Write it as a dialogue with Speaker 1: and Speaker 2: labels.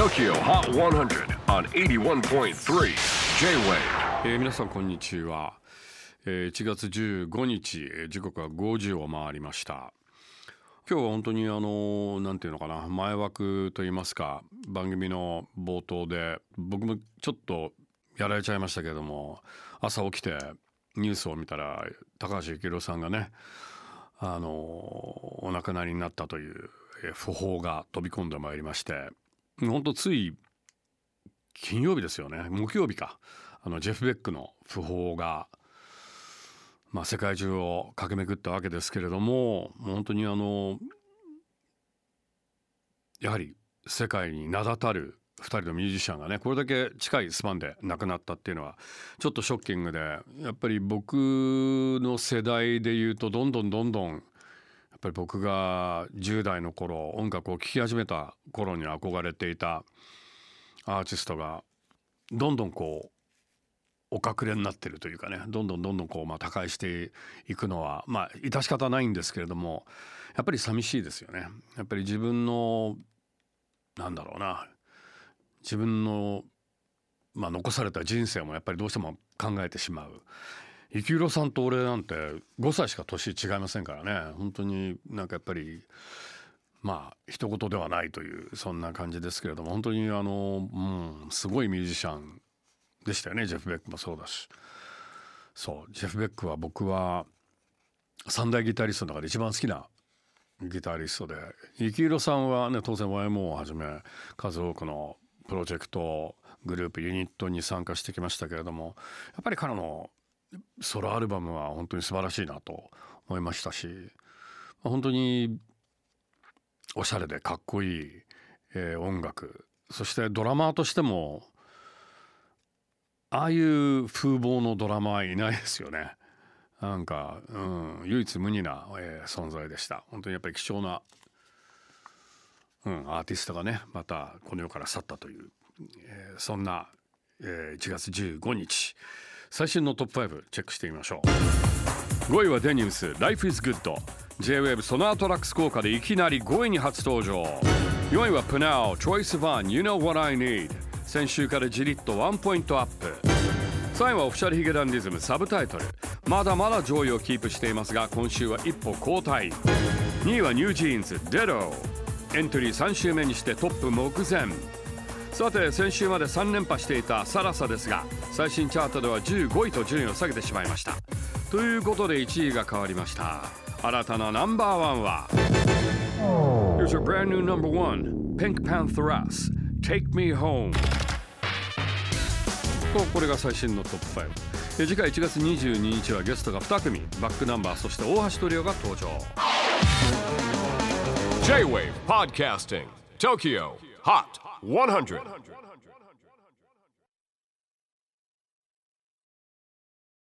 Speaker 1: TOKYO HOT 100 on 81.3 J-WAVE.
Speaker 2: えー皆さんこんにちは、えー1月15日えー時刻は5時を回りました。今日は本当にあのなんていうのかな前枠といいますか番組の冒頭で僕もちょっとやられちゃいましたけども朝起きてニュースを見たら高橋幸宏さんがねあのお亡くなりになったという訃報が飛び込んでまいりまして本当つい金曜日ですよね。木曜日か。あのジェフ・ベックの訃報が、まあ、世界中を駆け巡ったわけですけれども本当にあのやはり世界に名だたる2人のミュージシャンがねこれだけ近いスパンで亡くなったっていうのはちょっとショッキングでやっぱり僕の世代でいうとどんどんどんどんっぱり僕が10代の頃音楽を聴き始めた頃に憧れていたアーティストがどんどんこうお隠れになってるというかねどんどんどんどんこうまあ他界していくのはまあ致し方ないんですけれどもやっぱり寂しいですよね。やっぱり自分のなんだろうな自分のまあ残された人生もやっぱりどうしても考えてしまう。幸宏さんと俺なんて5歳しか年違いませんからね。本当になんかやっぱりまあ一言ではないというそんな感じですけれども本当にあの、うん、すごいミュージシャンでしたよね。ジェフ・ベックもそうだし。そうジェフ・ベックは僕は三大ギタリストの中で一番好きなギタリストで幸宏さんはね当然 YMO をはじめ数多くのプロジェクトグループユニットに参加してきましたけれどもやっぱり彼のソロアルバムは本当に素晴らしいなと思いましたし本当におしゃれでかっこいい、えー音楽そしてドラマーとしてもああいう風貌のドラマはいないですよね。なんか、うん、唯一無二な、えー存在でした。本当にやっぱり貴重な、うん、アーティストがねまたこの世から去ったという、えーそんな、えー1月15日最新のトップ5チェックしてみましょう。5位はデニウス Life is Good J-WAVE SONAR TRAX 効果でいきなり5位に初登場。4位はプナウ Choice One You Know What I Need 先週からじりっとワンポイントアップ。3位は Official髭男dism サブタイトル。まだまだ上位をキープしていますが今週は一歩後退。2位はニュージーンズ Dedo エントリー3週目にしてトップ目前。さて先週まで3連覇していたサラサですが最新チャートでは15位と順位を下げてしまいました。ということで1位が変わりました。新たなナンバーワンは Here's your brand new number one PinkPantheress Take Me Home. とこれが最新のトップ5次回1月22日はゲストが2組バックナンバーそして大橋トリオが登場。
Speaker 1: J-WAVE PODCASTING TOKYO. HOT 100